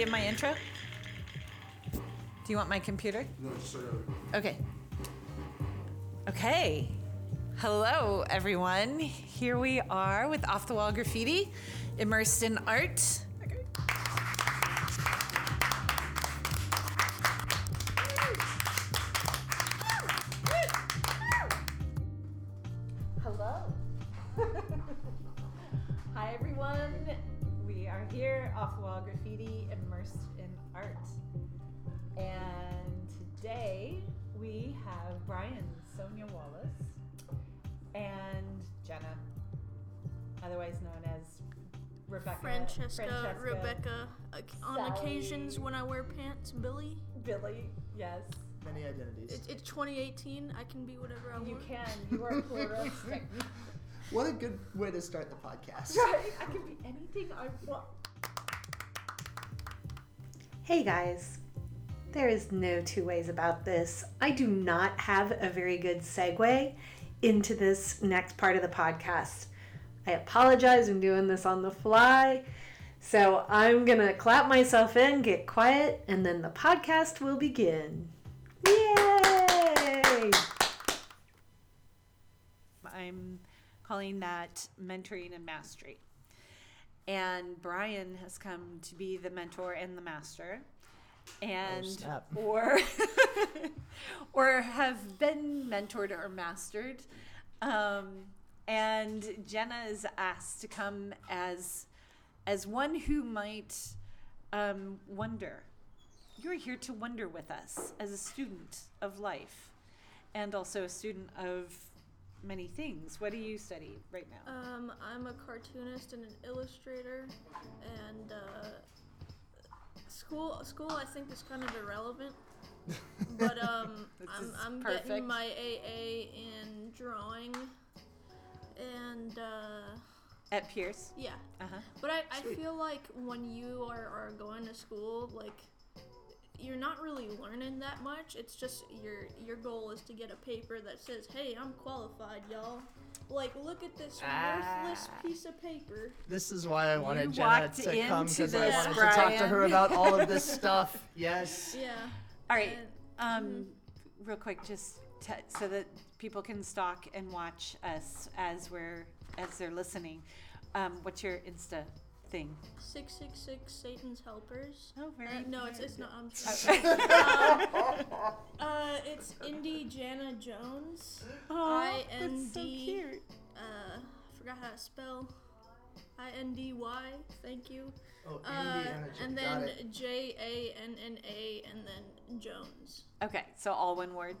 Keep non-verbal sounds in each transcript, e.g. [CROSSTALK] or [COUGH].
any of my intro? Do you want my computer? No, over. Okay. Okay. Hello, everyone. Here we are with Off the Wall Graffiti, immersed in art. Today we have Brian Sonia Wallace and Jenna, otherwise known as Rebecca. Francesca, Rebecca. Uh, on Sally. occasions when I wear pants, Billy. Billy, yes. Many identities. It, it's 2018. I can be whatever I want. You can. You are [LAUGHS] pluralistic. [LAUGHS] What a good way to start the podcast. right? I can be anything I want. Hey guys, there is no two ways about this. I do not have a very good segue into this next part of the podcast. I apologize, I'm doing this on the fly. So I'm gonna clap myself in, get quiet, and then the podcast will begin. Yay! I'm calling that mentoring and mastery. And Brian has come to be the mentor and the master. And snap. [LAUGHS] or [LAUGHS] or have been mentored or mastered. Um, and Jenna is asked to come as as one who might um, wonder. You're here to wonder with us as a student of life and also a student of many things. What do you study right now? Um, I'm a cartoonist and an illustrator, and uh, school school I think is kind of irrelevant. [LAUGHS] But um, I'm I'm perfect. getting my AA in drawing, and uh, At Pierce. yeah. Uh huh. But I, I Sweet. feel like when you are, are going to school, like you're not really learning that much. It's just your your goal is to get a paper that says, "Hey, I'm qualified, y'all." Like, look at this worthless Ah. piece of paper. This is why I wanted You Jenna to come because I this, wanted to talk to her about all of this [LAUGHS] stuff. Yes. Yeah. All right. And- Um, real quick, just t- so that people can stalk and watch us as we're as they're listening. Um, what's your Insta thing? Six six six Satan's helpers. Oh, very. Uh, no, it's it's not. I'm [LAUGHS] sorry. um, uh, it's Indy Janna Jones. Aw, that's so IND. cute. Uh, forgot how to spell. I N D Y. Thank you. Oh, Uh, and and then. J A N N A and then Jones. Okay, so all one word.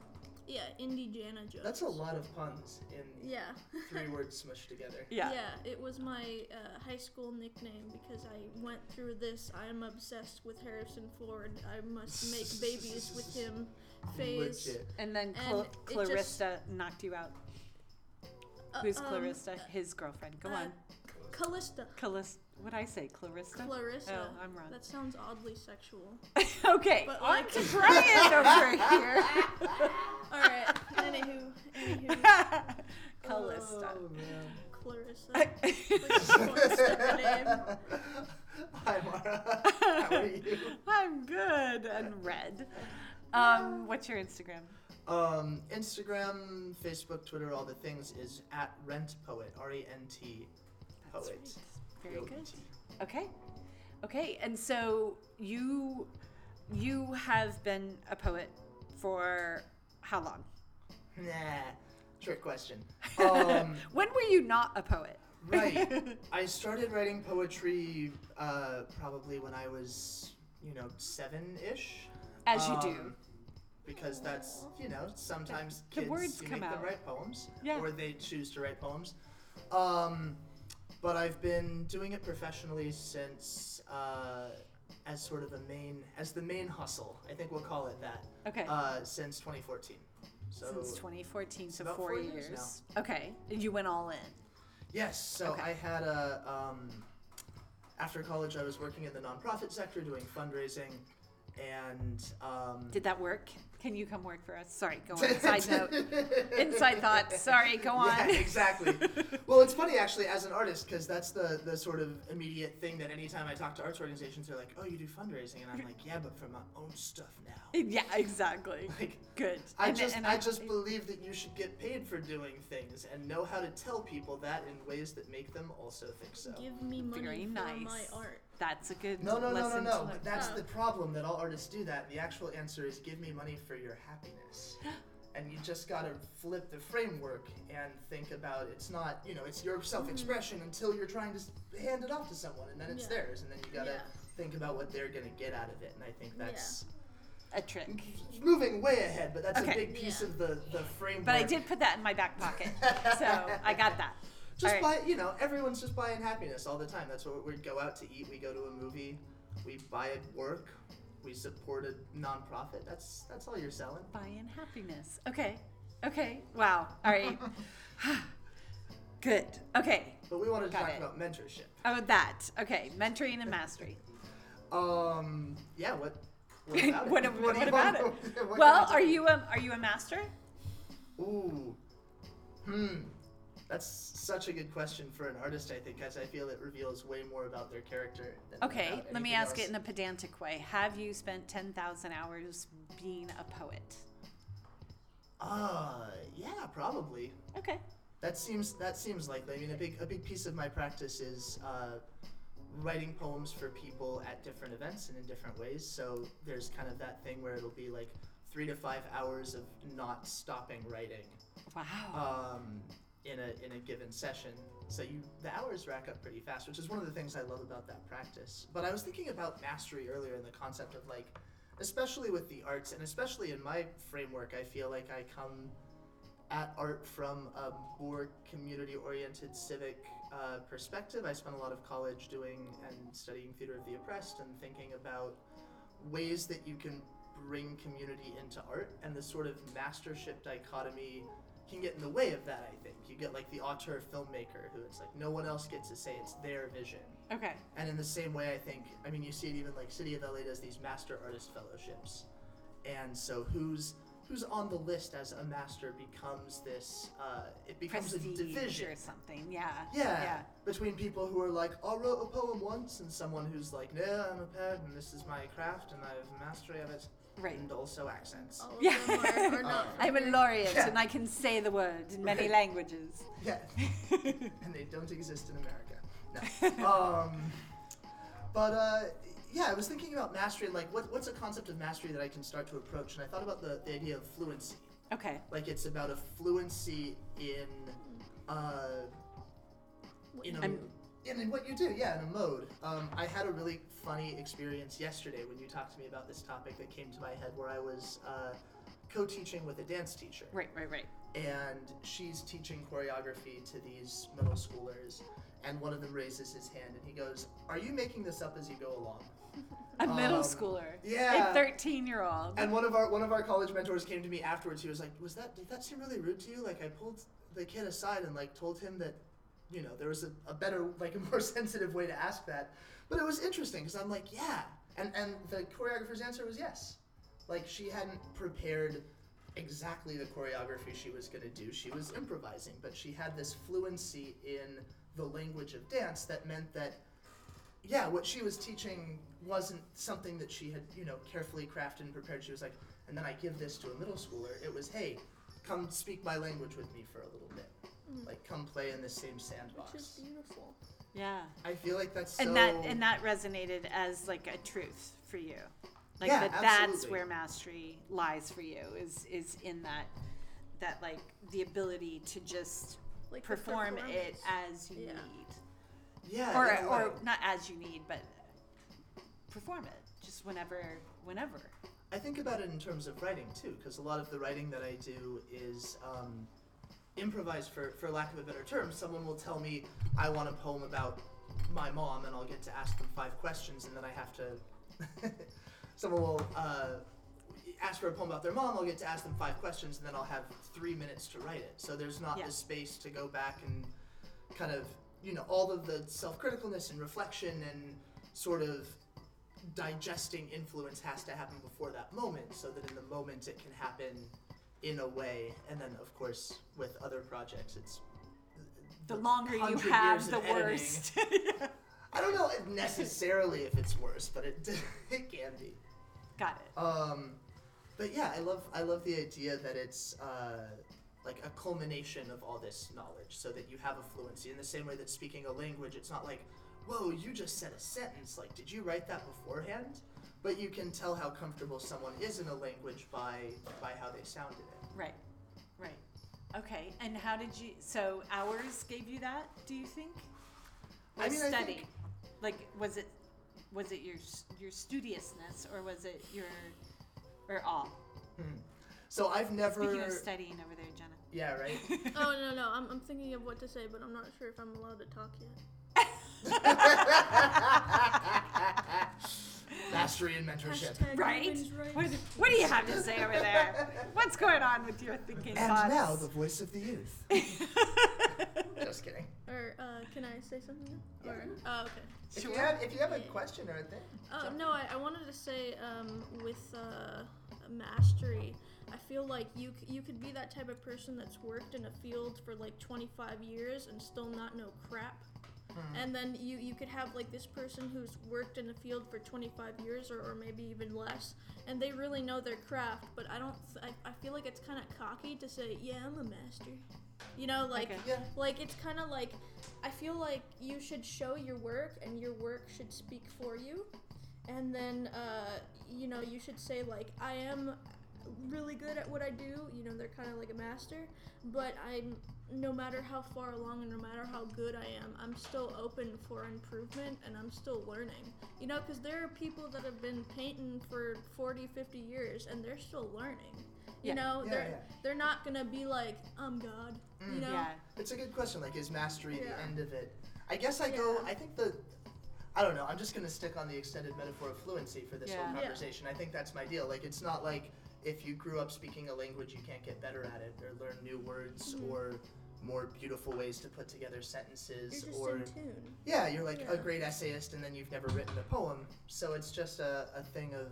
Yeah, Indiana Jones. That's a lot of puns in Yeah. three [LAUGHS] words smushed together. Yeah. Yeah, it was my uh, high school nickname because I went through this. I'm obsessed with Harrison Ford. I must make [LAUGHS] babies with him. Phase. Legit. And then And Cl- just- Clarissa knocked you out. Uh, Who's um, Clarissa? His girlfriend. Go uh, on. Calista. Clarissa. What I say? Clarissa. Clarissa. Oh, I'm wrong. That sounds oddly sexual. [LAUGHS] okay, But, on like- to [LAUGHS] Brian over here. [LAUGHS] All right. Anywho, anywho, Calista. Oh, man. Clarissa. Like Clarissa name. Hi, Mara. How are you? I'm good and red. Um, what's your Instagram? Um, Instagram, Facebook, Twitter, all the things is at Rent Poet. R E N T That's Poet. right. Very good. Okay. Okay, and so you you have been a poet for how long? Nah, trick question. [LAUGHS] Um, When were you not a poet? right. [LAUGHS] I started writing poetry uh, probably when I was, you know, seven ish. As you do. Because that's, you know, sometimes The kids words you come make out. them write poems, Yeah. or they choose to write poems. Um, but I've been doing it professionally since, uh, as sort of the main, as the main hustle. I think we'll call it that. Okay. Uh, since 2014. So Since 2014, so four, four years. years Okay, and you went all in. Yes. So Okay. I had a um, after college, I was working in the nonprofit sector doing fundraising, and um, Did that work? Can you come work for us? Sorry, go on. Side note. Inside thought. Sorry, go on. Yeah, exactly. [LAUGHS] well, it's funny actually as an artist because that's the the sort of immediate thing that anytime I talk to arts organizations, they're like, "Oh, you do fundraising," and I'm like, "Yeah, but for my own stuff now." [LAUGHS] Yeah, exactly. [LAUGHS] Like, Good. I And- just and I just believe that you should get paid for doing things and know how to tell people that in ways that make them also think so. Give me money Very for nice. my art. That's a good No, no, no, no, no. But that's Oh. the problem that all artists do that. The actual answer is give me money for your happiness. [GASPS] And you just gotta flip the framework and think about it's not, you know, it's your self expression mm-hmm. until you're trying to s- hand it off to someone and then it's Yeah. theirs. And then you gotta Yeah. think about what they're gonna get out of it. And I think that's a trick. moving way ahead, but that's Okay. a big piece Yeah. of the, the framework. But I did put that in my back pocket, so [LAUGHS] I got that. Just All right. buy, you know, everyone's just buying happiness all the time. That's what we go out to eat, we go to a movie, we buy at work, we support a nonprofit. That's that's all you're selling. Buying happiness. Okay. Okay. Wow. All right. [LAUGHS] [SIGHS] Good. Okay. But we wanted to Got talk it. about mentorship. Oh, that. Okay. Mentoring and mastery. Um, yeah. What? What [LAUGHS] about it? What- do what you about it? [LAUGHS] what Well, are you a are you a master? Ooh. Hmm. That's such a good question for an artist, I think, because I feel it reveals way more about their character. Than Okay. Let me ask else. it in a pedantic way. Have you spent ten thousand hours being a poet? Uh, yeah, probably. Okay. That seems that seems likely. I mean, a big a big piece of my practice is uh, writing poems for people at different events and in different ways. So there's kind of that thing where it'll be like three to five hours of not stopping writing Wow. um, in a in a given session. So you the hours rack up pretty fast, which is one of the things I love about that practice. But I was thinking about mastery earlier in the concept of like, especially with the arts and especially in my framework, I feel like I come at art from a more community oriented civic uh, perspective. I spent a lot of college doing and studying theater of the oppressed and thinking about ways that you can bring community into art and the sort of mastership dichotomy can get in the way of that, I think. You get like the auteur filmmaker who it's like no one else gets to say it's their vision. Okay. And in the same way, I think, I mean, you see it even like City of LA does these master artist fellowships. And so who's who's on the list as a master becomes this, uh, it becomes Prestige a division. or something. Yeah. Yeah, Yeah. between people who are like, I wrote a poem once, and someone who's like, no, I'm a poet, and this is my craft, and I have mastery of it, Right. and also accents. All of Yeah. them are, are not. [LAUGHS] I'm a laureate Yeah. and I can say the word in many Right. languages. Yeah, [LAUGHS] and they don't exist in America. No. um, but uh, yeah, I was thinking about mastery, and like, what, what's a concept of mastery that I can start to approach? And I thought about the, the idea of fluency. Okay. Like, it's about a fluency in, uh, in a, I'm- in, in what you do, yeah, in a mode. Um, I had a really funny experience yesterday when you talked to me about this topic that came to my head, where I was uh, co-teaching with a dance teacher Right, right, right. and she's teaching choreography to these middle schoolers and one of them raises his hand and he goes are you making this up as you go along [LAUGHS] A middle Um, schooler. yeah. A 13 year old. and one of our one of our college mentors came to me afterwards he was like was that did that seem really rude to you like i pulled the kid aside and like told him that you know there was a, a better like [LAUGHS] a more sensitive way to ask that. But it was interesting because i'm like yeah. And and the choreographer's answer was yes. Like she hadn't prepared exactly the choreography she was going to do. She was improvising but she had this fluency in the language of dance that meant that yeah what she was teaching wasn't something that she had you know carefully crafted and prepared. She was like and then i give this to a middle schooler. It was hey come speak my language with me for a little bit Mm. like come play in the same Which is sandbox beautiful. yeah. i feel like that's so And that and that resonated as like a truth for you. Like Yeah, that that's where mastery lies for you is is in that that like the ability to just Like perform it as you Yeah. need. yeah Or in a or way. not as you need, but perform it just whenever whenever. I think about it in terms of writing too, because a lot of the writing that I do is um, improvised, for for lack of a better term. Someone will tell me I want a poem about my mom, and I'll get to ask them five questions, and then I have to. [LAUGHS] someone will uh, ask for a poem about their mom. I'll get to ask them five questions, and then I'll have three minutes to write it. So there's not Yeah. the space to go back and kind of you know all of the self-criticalness and reflection and sort of digesting influence has to happen before that moment, so that in the moment it can happen in a way. And then, of course, with other projects, it's The longer you have, the worst. [LAUGHS] I don't know if necessarily if it's worse, but it [LAUGHS] it can be. Got it. Um, but yeah, I love I love the idea that it's uh, like a culmination of all this knowledge, so that you have a fluency in the same way that speaking a language, it's not like, whoa, you just said a sentence. Like, did you write that beforehand? But you can tell how comfortable someone is in a language by by how they sounded it. Right. Right. Okay. And how did you? So hours gave you that? Do you think? Or I mean, I study? think- Like, was it was it your your studiousness or was it your or all? Hmm. So I've never. Speaking of studying over there, Jenna. yeah, right. [LAUGHS] oh no no, I'm, I'm thinking of what to say, but I'm not sure if I'm allowed to talk yet. [LAUGHS] [LAUGHS] Mastery and mentorship. Hashtag Right? women's rights. What, what do you have to say over there? What's going on with your thinking And thoughts? now the voice of the youth. [LAUGHS] Just kidding. Or uh, can I say something? Now? Or oh, okay. If Sure. you have if you have a question or a thing. Uh, jump no, I, I wanted to say um, with uh, mastery, I feel like you c- you could be that type of person that's worked in a field for like 25 years and still not know crap. And then you, you could have like this person who's worked in the field for 25 years or, or maybe even less, and they really know their craft. But I don't. Th- I, I feel like it's kind of cocky to say, yeah, I'm a master. You know, like Okay. Yeah. like it's kind of like I feel like you should show your work and your work should speak for you. And then uh, you know, you should say like I am really good at what I do. You know, they're kind of like a master, but I'm no matter how far along and no matter how good I am, I'm still open for improvement and I'm still learning. You know, cuz there are people that have been painting for 40, 50 years and they're still learning. You Yeah. know, Yeah, they're yeah. they're not going to be like I'm God. You know? Yeah. It's a good question. Like, is mastery Yeah. the end of it? I guess I go. I think the. I don't know. I'm just gonna stick on the extended metaphor of fluency for this Yeah. whole Yeah. conversation. I think that's my deal. Like, it's not like if you grew up speaking a language, you can't get better at it or learn new words Mhm. or more beautiful ways to put together sentences You're just or in tune. yeah, you're like a great essayist and then you've never written a poem. So it's just a, a thing of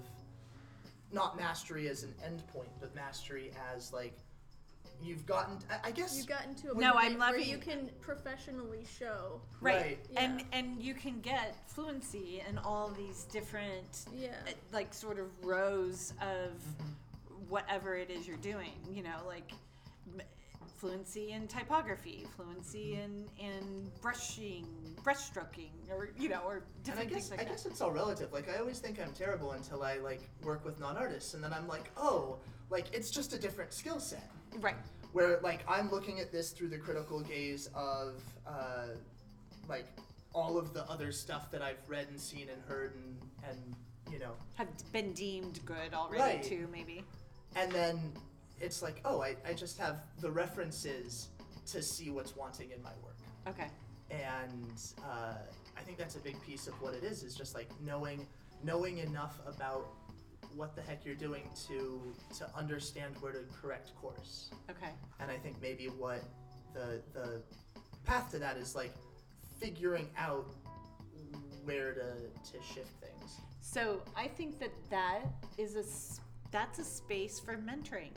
not mastery as an end point but mastery as like you've gotten. I, I guess You got into a No, point I'm where loving- you can professionally show. Right. Right. And Yeah. and you can get fluency in all these different Yeah. uh, like sort of rows of Mm-hmm. whatever it is you're doing, you know, like m- fluency in typography, fluency Mm-hmm. in in brushing, brushstroking or you know, or And I different guess things like I that. guess it's all relative. Like I always think I'm terrible until I like work with non-artists, and then I'm like, oh, like it's just a different skill set. Right. Where like I'm looking at this through the critical gaze of uh, like all of the other stuff that I've read and seen and heard and and you know, Have been deemed good already Right. too, maybe. and then it's like, oh, I, I just have the references to see what's wanting in my work. Okay. and uh, I think that's a big piece of what it is. Is just like knowing knowing enough about what the heck you're doing to to understand where to correct course. Okay. And I think maybe what the the path to that is like figuring out where to to shift things. So I think that that is a that's a space for mentoring,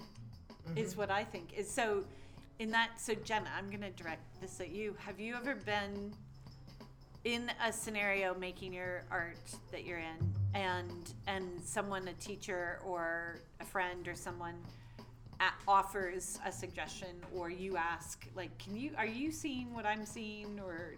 is what I think. Is so in that. So Jenna, I'm gonna direct this at you. Have you ever been in a scenario making your art that you're in, and and someone, a teacher or a friend or someone. a- offers a suggestion or you ask like can you are you seeing what i'm seeing or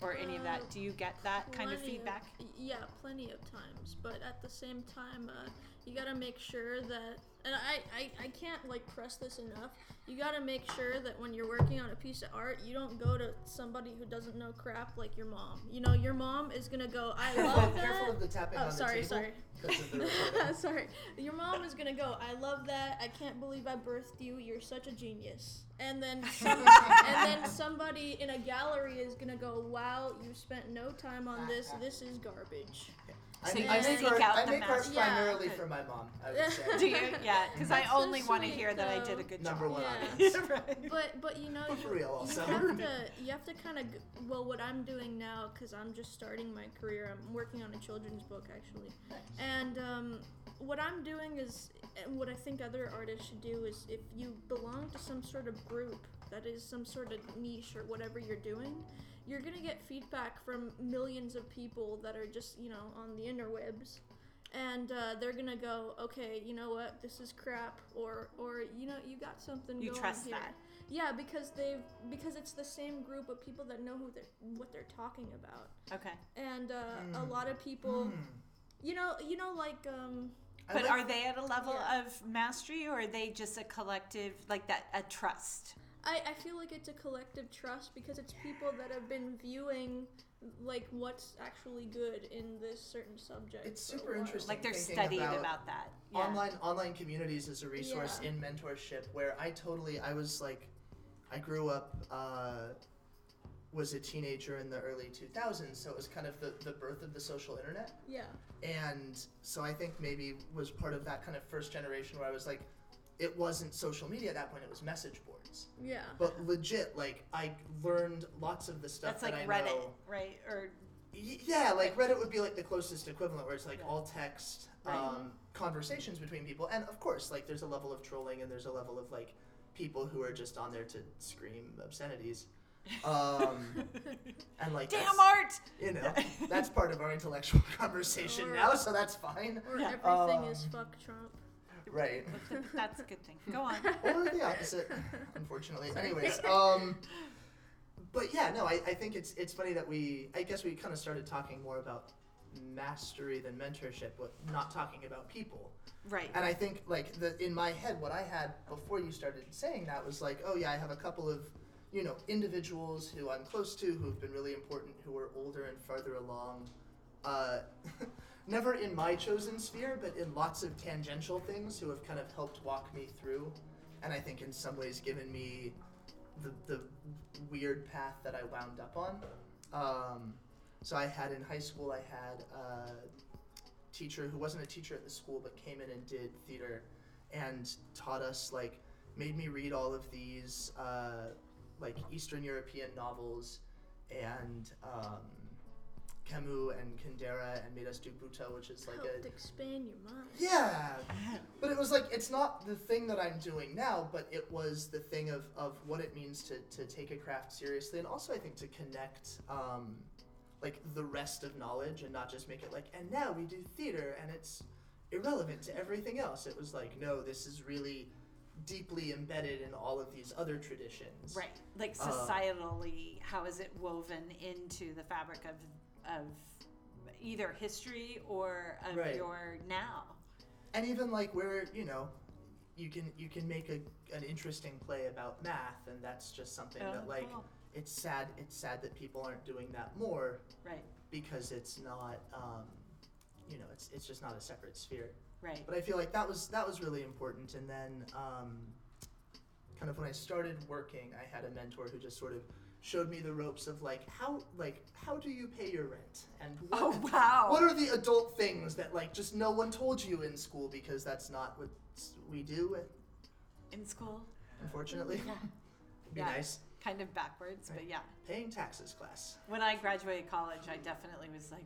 or any of that Uh, do you get that kind of Plenty feedback yeah, plenty of times. But at the same time, uh, you gotta make sure that, and I, I, I can't like press this enough. You gotta make sure that when you're working on a piece of art, you don't go to somebody who doesn't know crap like your mom. You know, your mom is gonna go, I love that. Careful of the tapping Oh, on sorry, the table. sorry. Because of the [LAUGHS] recording. Sorry. Your mom is gonna go, I love that. I can't believe I birthed you. You're such a genius. And then some, and then [LAUGHS] somebody in a gallery is gonna go, "Wow, you spent no time on this. This is garbage." I, So make- you I make seek art, out I the make art master. Yeah. primarily for my mom. I would say. [LAUGHS] Do you? Yeah, because I That's so only want to sweet, hear that I did a though. good Number job. one Yeah. audience. [LAUGHS] right. But but you know For you, real you also. have to you have to kind of well what I'm doing now because I'm just starting my career. I'm working on a children's book actually, and um, what I'm doing is and what I think other artists should do is if you belong to some sort of group that is some sort of niche or whatever you're doing, you're gonna get feedback from millions of people that are just you know on the interwebs and uh, they're gonna go, okay, you know what, this is crap, or or you know, you got something You going trust here. that. Yeah, because they've because it's the same group of people that know who they're what they're talking about, Okay. and uh, Mm. a lot of people, Hmm. you know, you know, like um, But like- are they at a level Yeah. of mastery or are they just a collective, like that, a trust? I I feel like it's a collective trust because it's people that have been viewing like what's actually good in this certain subject. It's super interesting. Like they're thinking studied about about, that. Yeah. online online communities as a resource Yeah. in mentorship where I totally I was like I grew up uh, was a teenager in the early 2000s so it was kind of the, the birth of the social internet Yeah. and so I think maybe was part of that kind of first generation where I was like it wasn't social media at that point it was message boards Yeah. but legit like I learned lots of the stuff That's like that I Reddit, know right? Or Y- Yeah, like Reddit would be like the closest equivalent, where it's like all text Right. um, conversations between people, and of course, like there's a level of trolling and there's a level of like people who are just on there to scream obscenities, [LAUGHS] um, and like damn that's, art. you know that's part of our intellectual [LAUGHS] conversation Or- now, so that's fine, Or Yeah. everything is Um, fuck Trump. Right? That's a good thing. Go on. [LAUGHS] or the opposite, unfortunately. Anyways, [LAUGHS] um, but yeah, no, I, I think it's it's funny that we I guess we kind of started talking more about mastery than mentorship, but not talking about people. Right. And I think like the in my head, what I had before you started saying that was like, oh yeah, I have a couple of you know individuals who I'm close to who have been really important, who are older and farther along. Uh, [LAUGHS] never in my chosen sphere, but in lots of tangential things who have kind of helped walk me through, and I think in some ways given me the the weird path that I wound up on. Um, so I had in high school, I had a teacher who wasn't a teacher at the school, but came in and did theater, and taught us like made me read all of these uh, like Eastern European novels, and um, Camus and Kundera, and made us do Butoh, which is like Helped a expand your mind. yeah, but it was like it's not the thing that I'm doing now, but it was the thing of, of what it means to, to take a craft seriously, and also I think to connect um, like the rest of knowledge and not just make it like and now we do theater and it's irrelevant to everything else. It was like no, this is really deeply embedded in all of these other traditions. Right. Like Uh, societally, how is it woven into the fabric of of either history or of Right. your now? and even like where you know you can you can make a, an interesting play about math and that's just something Oh, that like cool. it's sad it's sad that people aren't doing that more Right. because it's not um, you know it's it's just not a separate sphere Right. but i feel like that was that was really important and then um, kind of when i started working i had a mentor who just sort of showed me the ropes of like how like how do you pay your rent and what, Oh wow. what are the adult things that like just no one told you in school because that's not what we do in school? unfortunately Yeah. It'd [LAUGHS] be Yeah. nice Kind of backwards, but yeah. paying taxes class When I graduated college, I definitely was like,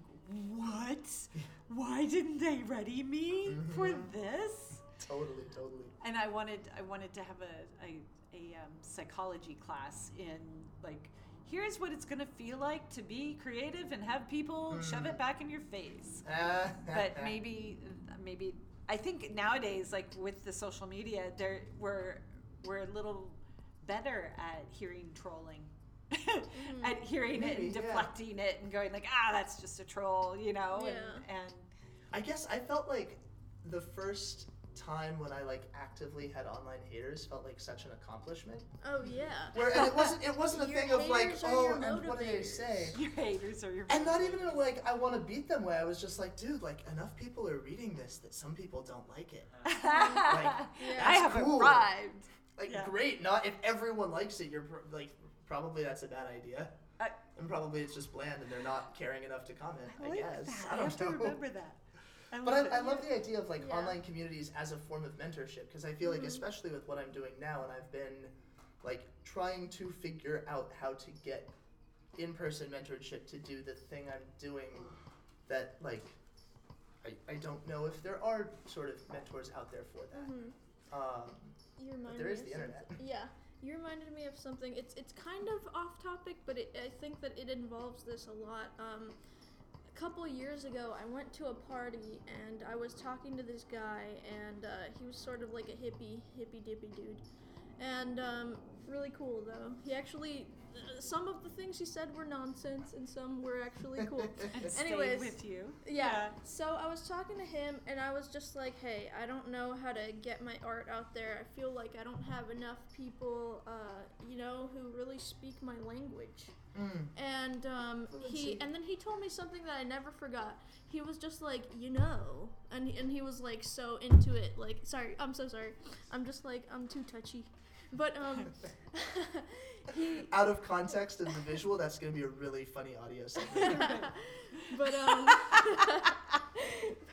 "What? [LAUGHS] Why didn't they ready me for Mhm. this?" totally totally And I wanted, I wanted to have a a, a um, psychology class in like, here's what it's gonna feel like to be creative and have people shove Mm. it back in your face. [LAUGHS] But maybe, maybe I think nowadays, like with the social media, there we're we're a little better at hearing trolling. [LAUGHS] at hearing it Maybe, and yeah. deflecting it and going like ah that's just a troll you know Yeah. and, and I guess I felt like the first time when I like actively had online haters felt like such an accomplishment. Oh yeah. Where and it wasn't it wasn't a [LAUGHS] Your thing of like oh your and what do they say. [LAUGHS] your haters are your And not even in a like I want to beat them way. I was just like, dude, like enough people are reading this that some people don't like it. [LAUGHS] I Yeah. That's have cool. arrived Like Yeah. great, not if everyone likes it, you're pro- like probably that's a bad idea. I- and probably it's just bland and they're not caring enough to comment. I, like guess. that. I I don't have to know. remember that. I But I, I love the idea of like Yeah. online communities as a form of mentorship because I feel like Mhm. especially with what I'm doing now and I've been like trying to figure out how to get in-person mentorship to do the thing I'm doing that like I, I don't know if there are sort of mentors out there for that. Mhm. Um, You reminded there is the internet. [LAUGHS] Yeah, you reminded me of something. It's it's kind of off topic, but it, I think that it involves this a lot. Um, couple years ago, I went to a party and I was talking to this guy, and uh, he was sort of like a hippie, hippie dippy dude, and um, really cool though. He actually, uh, some of the things he said were nonsense, and some were actually cool. [LAUGHS] Anyways, with you. Yeah. So I was talking to him, and I was just like, "Hey, I don't know how to get my art out there. I feel like I don't have enough people, uh, you know, who really speak my language." Mm, And um, he, and then he told me something that I never forgot. He was just like, "You know," and and he was like so into it. Like, sorry, I'm so sorry. I'm just like I'm too touchy, but um, [LAUGHS] he out of context and the visual, that's gonna be a really funny audio segment. [LAUGHS] but um [LAUGHS]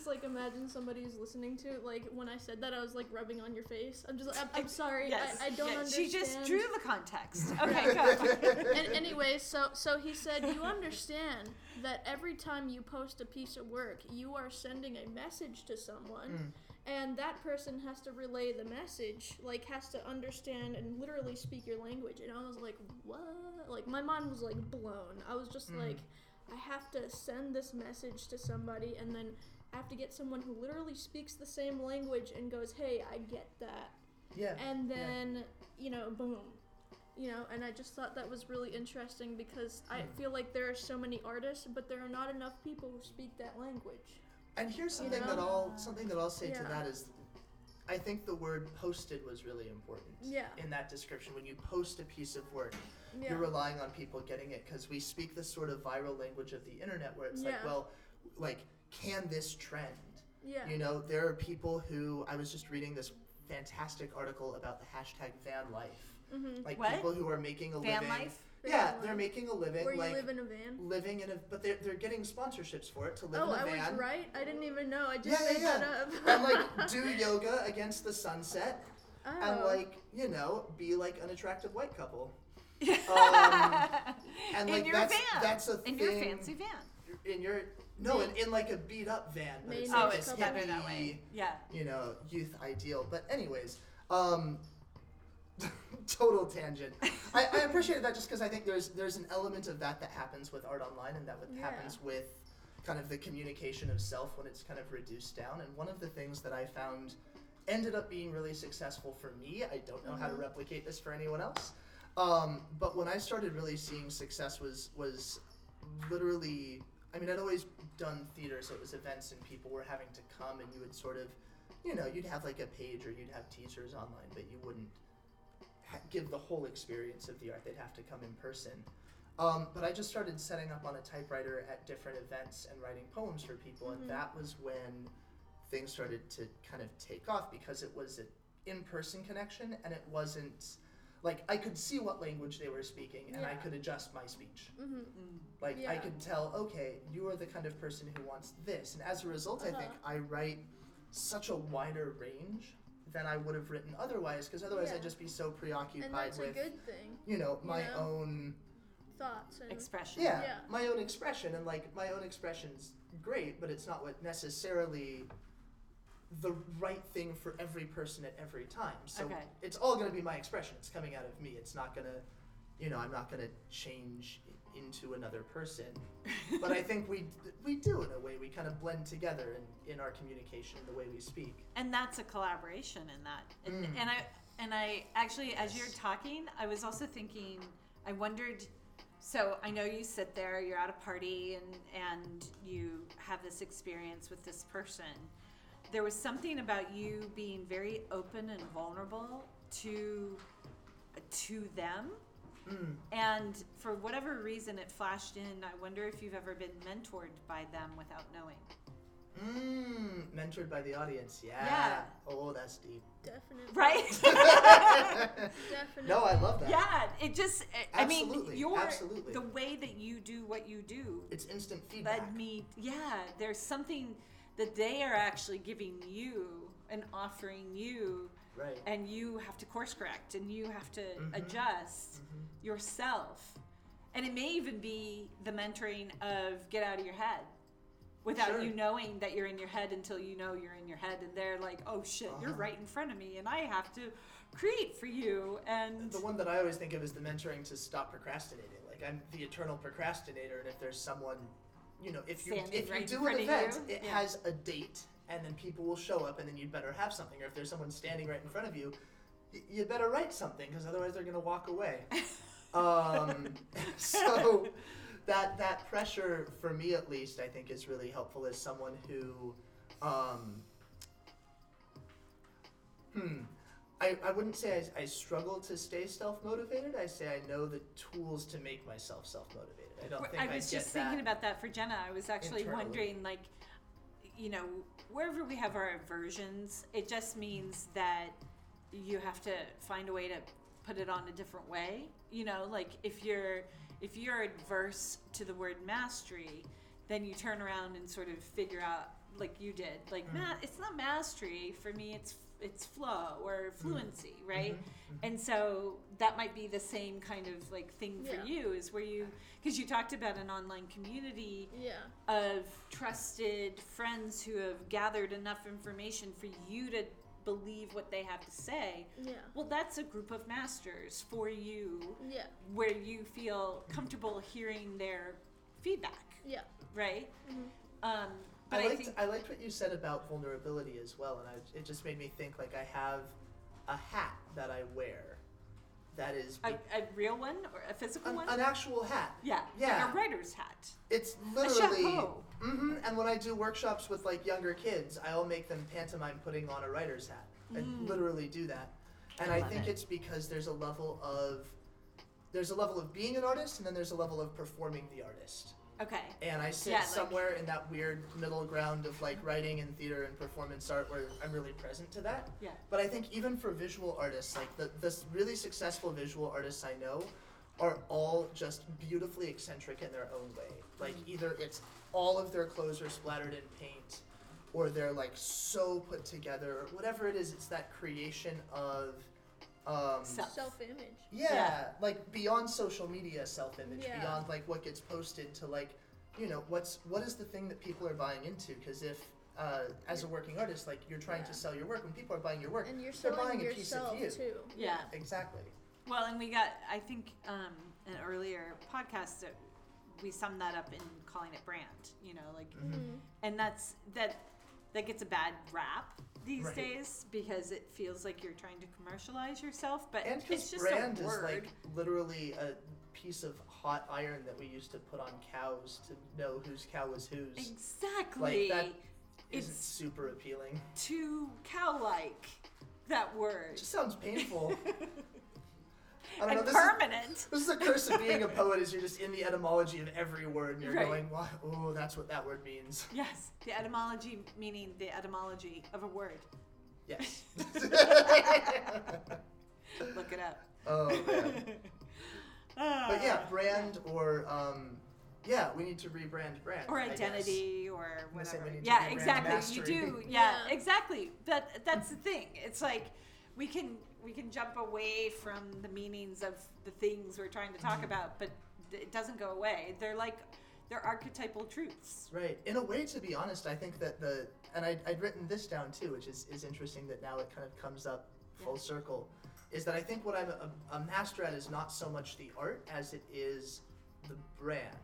just like imagine somebody's listening to it. like when I said that I was like rubbing on your face. I'm just like I'm, I'm sorry. Yes. I, I don't yes. understand. She just drew the context. [LAUGHS] Okay, go. and anyway, so so he said you understand that every time you post a piece of work, you are sending a message to someone. Mm. And that person has to relay the message, like has to understand and literally speak your language. And I was like, what? Like my mind was like blown. I was just Mm. like, I have to send this message to somebody, and then I have to get someone who literally speaks the same language and goes, hey, I get that yeah. and Yeah. then you know boom you know and i just thought that was really interesting because i Hmm. feel like there are so many artists but there are not enough people who speak that language And here's You something that? I'll something that I'll say to that is, I think the word posted was really important. Yeah. In that description, when you post a piece of work, yeah you're relying on people getting it because we speak this sort of viral language of the internet where it's like, well, like, can this trend? yeah You know, there are people who I was just reading this fantastic article about the hashtag van life. mm-hmm. Like What? people who are making a Van living. life? Yeah, they're making a living where like you live in a van living in a but they're they're getting sponsorships for it to live oh in a i van. Oh, I was right i didn't even know i just Yeah, yeah, made yeah. that up and like [LAUGHS] do yoga against the sunset oh. and like you know be like an attractive white couple [LAUGHS] Um, and in your that's van. that's a in thing your fancy van. in your no in, in like a beat up van but it's Oh, like it's this better that hippie, way. Yeah. you know youth ideal but anyways um [LAUGHS] total tangent I, I appreciated that just because i think there's there's an element of that that happens with art online and that what Yeah. happens with kind of the communication of self when it's kind of reduced down and one of the things that i found ended up being really successful for me i don't know how to Mhm. replicate this for anyone else um, but when i started really seeing success was was literally i mean i'd always done theater so it was events and people were having to come and you would sort of you know you'd have like a page or you'd have teasers online but you wouldn't ha- give the whole experience of the art they'd have to come in person um, but i just started setting up on a typewriter at different events and writing poems for people Mhm. and that was when things started to kind of take off because it was an in-person connection and it wasn't like i could see what language they were speaking and i could adjust my speech mm-hmm. Mm. like I could tell, okay, you are the kind of person who wants this, and as a result, I think Uh-huh. I write such a wider range than I would have written otherwise, because otherwise Yeah. I'd just be so preoccupied with, good thing you know, my know? own, thoughts and Expression. yeah, Yeah. my own expression, and like my own expression's great, but it's not what necessarily the right thing for every person at every time. So Okay. it's all going to be my expression. It's coming out of me. It's not going to, you know, I'm not going to change into another person. [LAUGHS] but I think we we do in a way. We kind of blend together in, in our communication, the way we speak. and that's a collaboration in that and, Mm. and i and i actually as you're talking i was also thinking i wondered so i know you sit there you're at a party and and you have this experience with this person there was something about you being very open and vulnerable to to them Mm. and for whatever reason it flashed in i wonder if you've ever been mentored by them without knowing Mm, mentored by the audience. Yeah. Yeah. Oh, that's deep. Definitely. right? Definitely. [LAUGHS] [LAUGHS] no, I love that. yeah, it just, I mean, Absolutely, your, absolutely. the way that you do what you do It's instant feedback. led me, yeah, there's something that they are actually giving you and offering you Right. and you have to course correct and you have to Mhm. adjust Mhm. yourself. And it may even be the mentoring of get out of your head without Sure. you knowing that you're in your head until you know you're in your head and they're like, oh shit, you're Uh-huh. right in front of me and I have to create for you. And The one that I always think of is the mentoring to stop procrastinating. Like I'm the eternal procrastinator, and if there's someone, you know, if you if you right do an event, it yeah. has a date, and then people will show up, and then you'd better have something. Or if there's someone standing right in front of you, y- you better write something because otherwise they're gonna walk away. [LAUGHS] um, [LAUGHS] so that that pressure for me at least I think is really helpful as someone who um, hmm I, I wouldn't say I, I struggle to stay self-motivated I say I know the tools to make myself self-motivated I don't think I I, was get just that thinking about that for Jenna. I was actually internally. wondering, like, you know, wherever we have our aversions, it just means that you have to find a way to put it on a different way. You know, like if you're if you're adverse to the word mastery, then you turn around and sort of figure out, like you did, like Mhm. ma- it's not mastery for me. It's it's flow or fluency, right? Mhm, mhm. And so that might be the same kind of like thing for Yeah. you is where you because you talked about an online community Yeah. of trusted friends who have gathered enough information for you to believe what they have to say. Yeah. Well, that's a group of masters for you Yeah. where you feel comfortable hearing their feedback, Yeah. right? Mhm. Um, but I I, liked think I liked what you said about vulnerability as well, and I, it just made me think like I have a hat that I wear that is a, a real one or a physical an, one. an actual hat. yeah, yeah. like a writer's hat. It's literally. chapeau. hmm And when I do workshops with like younger kids, I'll make them pantomime putting on a writer's hat. I Mm. literally do that, and I I, think it. it's because there's a level of there's a level of being an artist, and then there's a level of performing the artist. Okay. And I sit Yeah, like- somewhere in that weird middle ground of like writing and theater and performance art where I'm really present to that. Yeah. But I think even for visual artists, like the the s- really successful visual artists I know are all just beautifully eccentric in their own way. Like mm-hmm. either it's all of their clothes are splattered in paint or they're like so put together or whatever it is, it's that creation of um Self. Self image. yeah, Yeah. like beyond social media self-image, Yeah. beyond like what gets posted to like, you know, what's what is the thing that people are buying into? Because if uh, as a working artist, like you're trying Yeah. to sell your work, when people are buying your work, And you're they're buying a piece of you. too. Yeah. Exactly. Well, and we got, I think, um, an earlier podcast that we summed that up in calling it brand. You know, like, Mhm. and that's that that gets a bad rap these Right. days because it feels like you're trying to commercialize yourself, but And it's because just brand a is word. like literally a piece of hot iron that we used to put on cows to know whose cow was whose. exactly. that Isn't it's super appealing. too cow-like. That It word. just sounds painful. [LAUGHS] I don't and know. This is, permanent. This is the curse of being a poet is you're just in the etymology of every word and you're Right. going, "What? Oh, that's what that word means." [LAUGHS] yes, the etymology meaning the etymology of a word. Yes. [LAUGHS] Look it up. oh man. [LAUGHS] But yeah, Ah. brand or um, yeah, we need to rebrand brand. or identity or gonna we whatever. need to Yeah, exactly. mastery. You do. Yeah, Yeah. exactly. That that's the thing. It's like we can we can jump away from the meanings of the things we're trying to talk Mhm. about, but it doesn't go away. They're like they're archetypal truths. Right. In a way, to be honest, I think that the and I, I'd written this down too, which is, is interesting that now it kind of comes up full Yeah. circle. Is that I think what I'm a, a master at is not so much the art as it is the brand,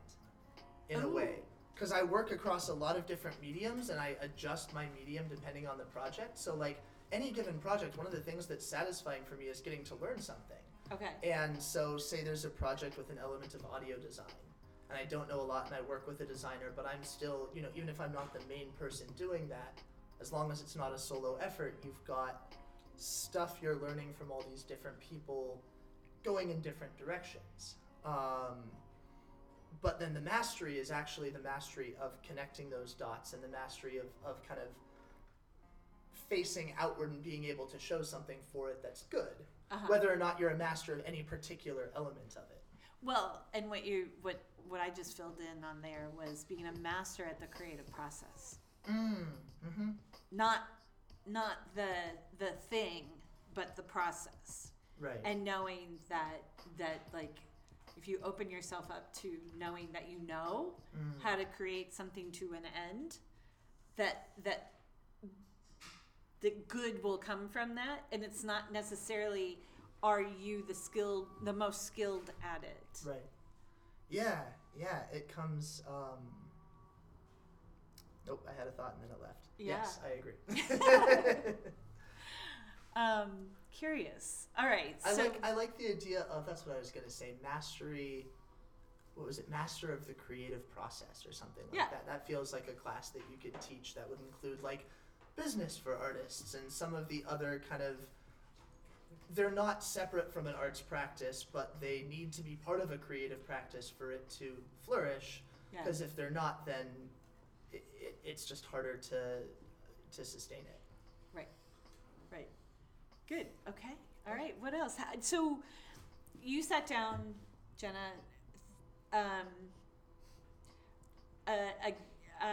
in a way. Because I work across a lot of different mediums and I adjust my medium depending on the project. So like any given project, one of the things that's satisfying for me is getting to learn something. Okay. And so, say there's a project with an element of audio design, and I don't know a lot, and I work with a designer, but I'm still, you know, even if I'm not the main person doing that, as long as it's not a solo effort, you've got stuff you're learning from all these different people going in different directions. Um, but then the mastery is actually the mastery of connecting those dots and the mastery of, of kind of facing outward and being able to show something for it that's good Uh-huh. whether or not you're a master of any particular element of it Well, and what you what what I just filled in on there was being a master at the creative process. mm, mm-hmm. Not not the the thing, but the process. right And knowing that that like if you open yourself up to knowing that you know Mm. how to create something to an end, that that the good will come from that and it's not necessarily are you the skilled the most skilled at it. Right. Yeah, yeah, it comes um Nope, I had a thought and then it left. Yes, I agree. [LAUGHS] [LAUGHS] Um, curious. All right. I so like I like the idea of that's what I was gonna say, mastery what was it, master of the creative process or something like Yeah. that. That feels like a class that you could teach that would include like business for artists and some of the other kind of they're not separate from an arts practice, but they need to be part of a creative practice for it to flourish. yeah. Because if they're not, then it, it, it's just harder to to sustain it. Right. Right. Good. Okay. All right. What else? So you sat down, Janna. Um, uh, uh, uh,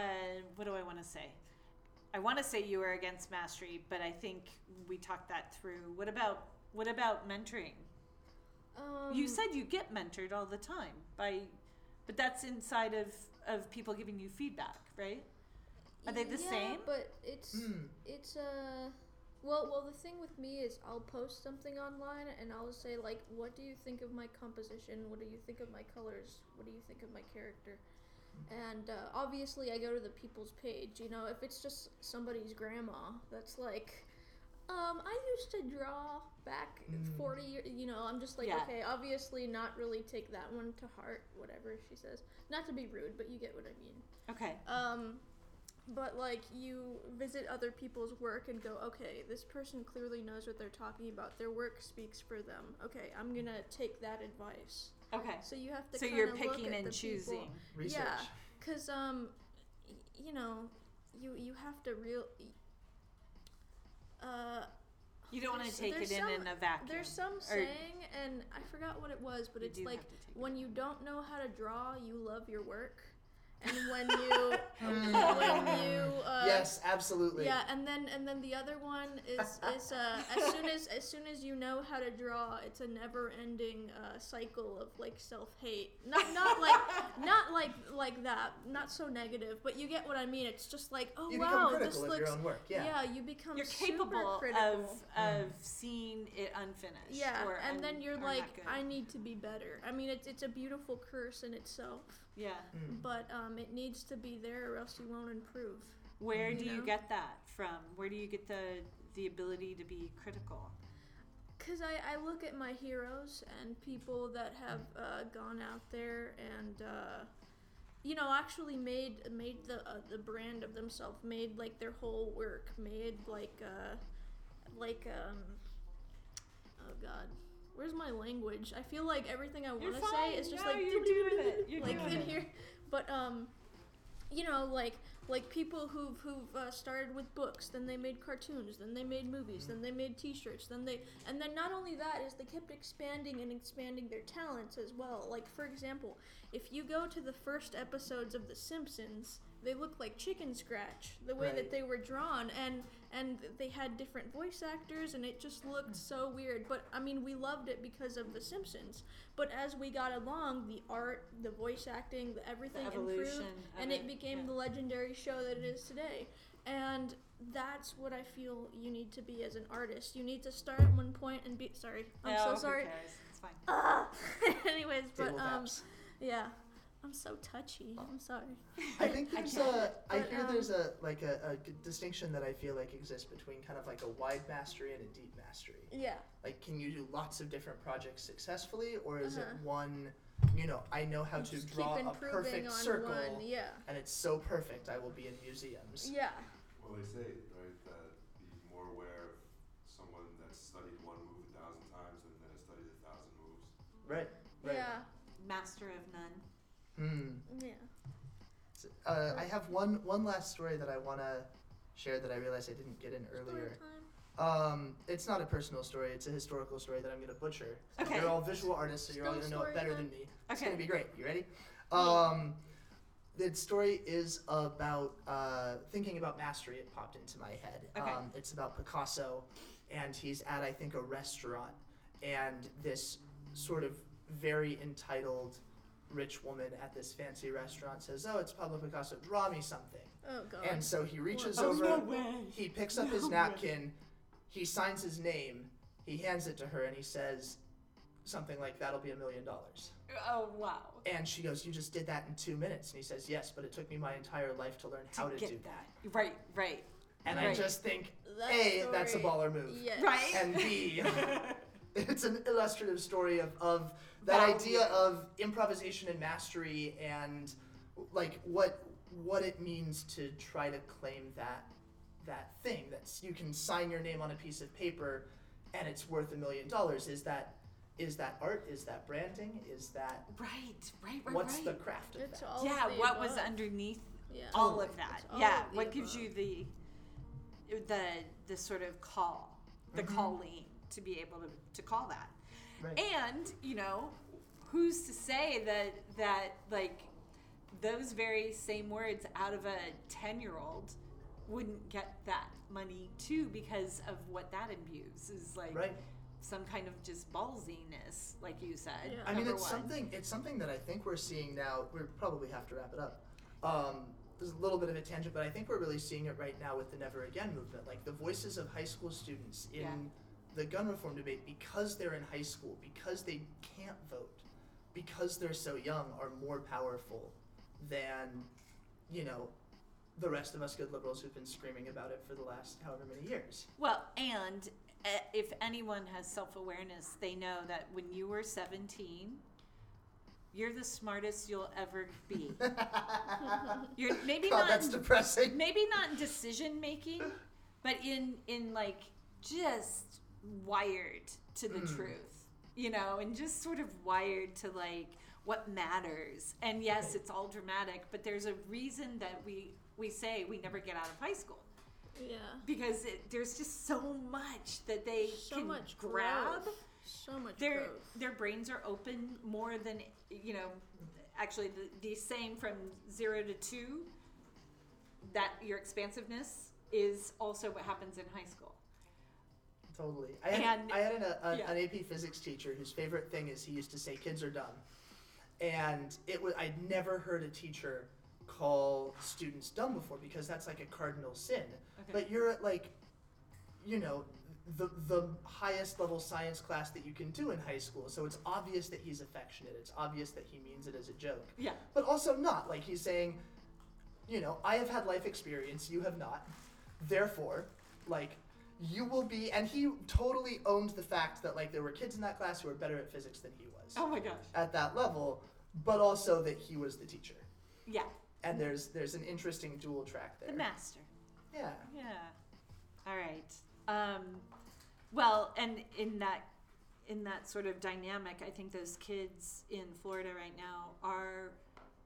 what do I want to say? I want to say you were against mastery, but I think we talked that through. What about what about mentoring? Um, you said you get mentored all the time by, but that's inside of of people giving you feedback, right? Are they the yeah, same? But it's Hmm. it's uh well well the thing with me is I'll post something online and I'll say like what do you think of my composition? What do you think of my colors? What do you think of my character? And uh, obviously I go to the people's page. You know, if it's just somebody's grandma that's like um, I used to draw back Mm. 40 years, you know, I'm just like, Yeah. okay, obviously not really take that one to heart, whatever she says. Not to be rude, but you get what I mean. Okay. Um, but like you visit other people's work and go, okay, this person clearly knows what they're talking about. Their work speaks for them. Okay, I'm gonna take that advice. Okay. So you have to. So you're kinda look picking at and the people- choosing. Research. Yeah, cause um, y- you know, you you have to real. Uh, You don't want to take it there's in in a vacuum. there's some Or- saying, and I forgot what it was, but it's like have it when you don't know how to draw, you love your work, and when you [LAUGHS] when you uh, yes, absolutely. Yeah, and then and then the other one is is uh, as [LAUGHS] soon as as soon as you know how to draw, it's a never-ending uh, cycle of like self-hate. Not not like [LAUGHS] not like like that. Not so negative, but you get what I mean. It's just like, oh You wow, this of looks. your own work. Yeah. you become You're super capable critical. of of seeing it unfinished. yeah, or and un- then you're like. I need to be better. I mean, it's it's a beautiful curse in itself, yeah. Mm. but um, it needs to be there, or else you won't improve. Where You do you get that from? Where do you get the the ability to be critical? Because I, I look at my heroes and people that have uh, gone out there and, uh, you know, actually made made the uh, the brand of themselves, made like their whole work, made like uh, like um, oh god, where's my language? I feel like everything I want to say is just No, like you're [LAUGHS] doing it. You're like doing in it. here, but um, you know, like like people who've who've uh, started with books, then they made cartoons, then they made movies, then they made T-shirts, then they and then not only that is they kept expanding and expanding their talents as well. Like for example, if you go to the first episodes of The Simpsons, they look like chicken scratch the way Right. that they were drawn, and and they had different voice actors, and it just looked so weird. But I mean, we loved it because of The Simpsons. But as we got along, the art, the voice acting, the everything improved, and it, it became yeah. the legendary show that it is today. And that's what I feel you need to be as an artist. You need to start at one point and be sorry. I'm Oh, so sorry. It's fine. Ah. [LAUGHS] Anyways, but um, yeah, I'm so touchy. I'm sorry. I think [LAUGHS] I there's get a. it, I but, hear um, there's a like a, a g- distinction that I feel like exists between kind of like a wide mastery and a deep mastery. Yeah. Like, can you do lots of different projects successfully, or is it Uh-huh. one? You know, I know how to draw a perfect on circle, one. Yeah. and it's so perfect I will be in museums. Yeah. Well, they say, right, that be more aware of someone that's studied one move a thousand times than that has studied a thousand moves. Right. Right. Yeah. Master of none. Hmm. Yeah. Uh, I have one one last story that I want to share that I realized I didn't get in earlier. Um, it's not a personal story; it's a historical story that I'm gonna butcher. Okay. You're all visual artists, so you're all gonna know it better time? than me. Okay. It's gonna be great. You ready? Um, the story is about uh, thinking about mastery. It popped into my head. Okay. Um, it's about Picasso, and he's at I think a restaurant, and this sort of very entitled rich woman at this fancy restaurant says, "Oh, it's Pablo Picasso. Draw me something." Oh god. And so he reaches Oh, over. no. He picks up his No way. napkin. He signs his name. He hands it to her, and he says something like, "That'll be a million dollars." Oh wow. And she goes, "You just did that in two minutes." And he says, "Yes, but it took me my entire life to learn how to, get do that." Right, right. And I just think, That a, that's a baller move, Yes. Right. and b, [LAUGHS] it's an illustrative story of, of that Value. idea of improvisation and mastery and like what what it means to try to claim that that thing that's you can sign your name on a piece of paper and it's worth a million dollars is that is that art is that branding is that Right, right, right, what's right. the craft of It's that yeah, of the what was underneath Yeah. all of that? All Yeah, of the what gives above. you the the the sort of call, the Mhm. calling to be able to, to call that. Right And, you know, who's to say that that like those very same words out of a 10-year-old wouldn't get that money too because of what that imbues is like right some kind of just ballsiness like you said. Yeah. I mean, it's one. something. It's something that I think we're seeing now. We probably have to wrap it up. Um, there's a little bit of a tangent, but I think we're really seeing it right now with the Never Again movement. Like the voices of high school students in Yeah. The gun reform debate, because they're in high school, because they can't vote, because they're so young, are more powerful than, you know, the rest of us good liberals who've been screaming about it for the last however many years. Well, and uh, if anyone has self awareness, they know that when you were 17, you're the smartest you'll ever be. [LAUGHS] You're maybe God, not that's in, depressing. maybe not in decision making, but in in like just wired to the Mm. truth, you know, and just sort of wired to like what matters. And yes, it's all dramatic, but there's a reason that we we say we never get out of high school Yeah. because it, there's just so much that they So can much grab. growth. So much Their growth. their brains are open more than you know. Actually, the, the saying from zero to two, that your expansiveness is also what happens in high school. Totally. I had, And- I had an, a, yeah. an AP physics teacher whose favorite thing is he used to say, "Kids are dumb," and it was I'd never heard a teacher call students dumb before because that's like a cardinal sin. Okay. But you're at like, you know, the the highest level science class that you can do in high school, so it's obvious that he's affectionate. It's obvious that he means it as a joke, yeah, but also not. Like he's saying, you know, I have had life experience, you have not. Therefore, like you will be and he totally owned the fact that like there were kids in that class who were better at physics than he was oh my gosh, at that level, but also that he was the teacher. yeah, And there's there's an interesting dual track there. the master. Yeah. Yeah. All right. Um, well, and in that in that sort of dynamic, I think those kids in Florida right now are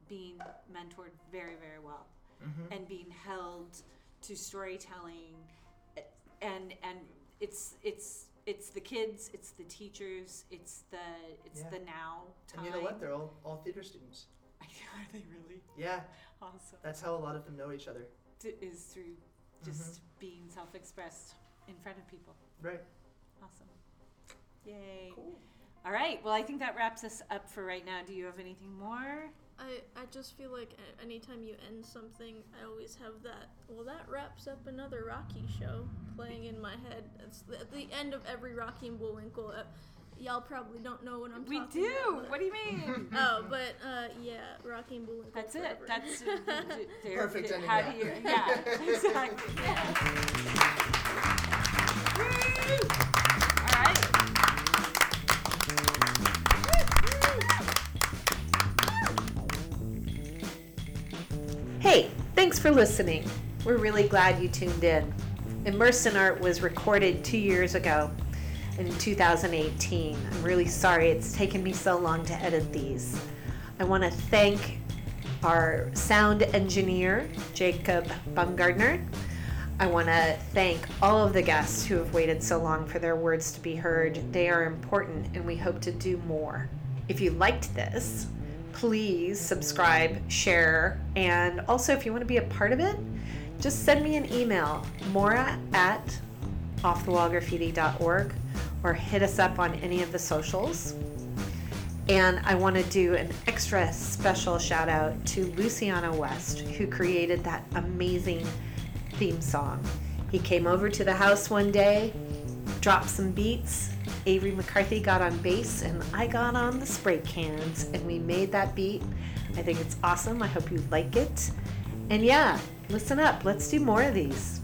being mentored very, very well, Mm-hmm. and being held to storytelling, and and it's it's it's the kids, it's the teachers, it's the it's Yeah. the now time. And you know what? They're all, all theater students. [LAUGHS] are they really Yeah, awesome? that's how a lot of them know each other. T- is through just Mm-hmm. being self-expressed in front of people. Right. Awesome. Yay. Cool. All right. Well, I think that wraps us up for right now. Do you have anything more? I, I just feel like anytime you end something, I always have that. Well, that wraps up another Rocky show playing in my head. It's the, at the end of every Rocky and Bullwinkle. Uh, y'all probably don't know what I'm We talking do. about. but- What do you mean? [LAUGHS] Oh, but uh, yeah, Rocky and Bullwinkle. That's it. That's d- d- there- Perfect d- ending, How yeah. do you? Yeah. [LAUGHS] Exactly. [LAUGHS] Woo! Hey, thanks for listening. We're really glad you tuned in. Immersed in Art was recorded two years ago in 2018. I'm really sorry it's taken me so long to edit these. I want to thank our sound engineer, Jacob Bumgardner. I want to thank all of the guests who have waited so long for their words to be heard. They are important and we hope to do more. If you liked this, please subscribe, share, and also if you want to be a part of it, just send me an email, mora at offthewallgraffiti.org, or hit us up on any of the socials. And I want to do an extra special shout out to Luciano West, who created that amazing theme song. He came over to the house one day, dropped some beats. Avery McCarthy got on bass, and I got on the spray cans, and we made that beat. I think it's awesome. I hope you like it. And yeah, listen up. Let's do more of these.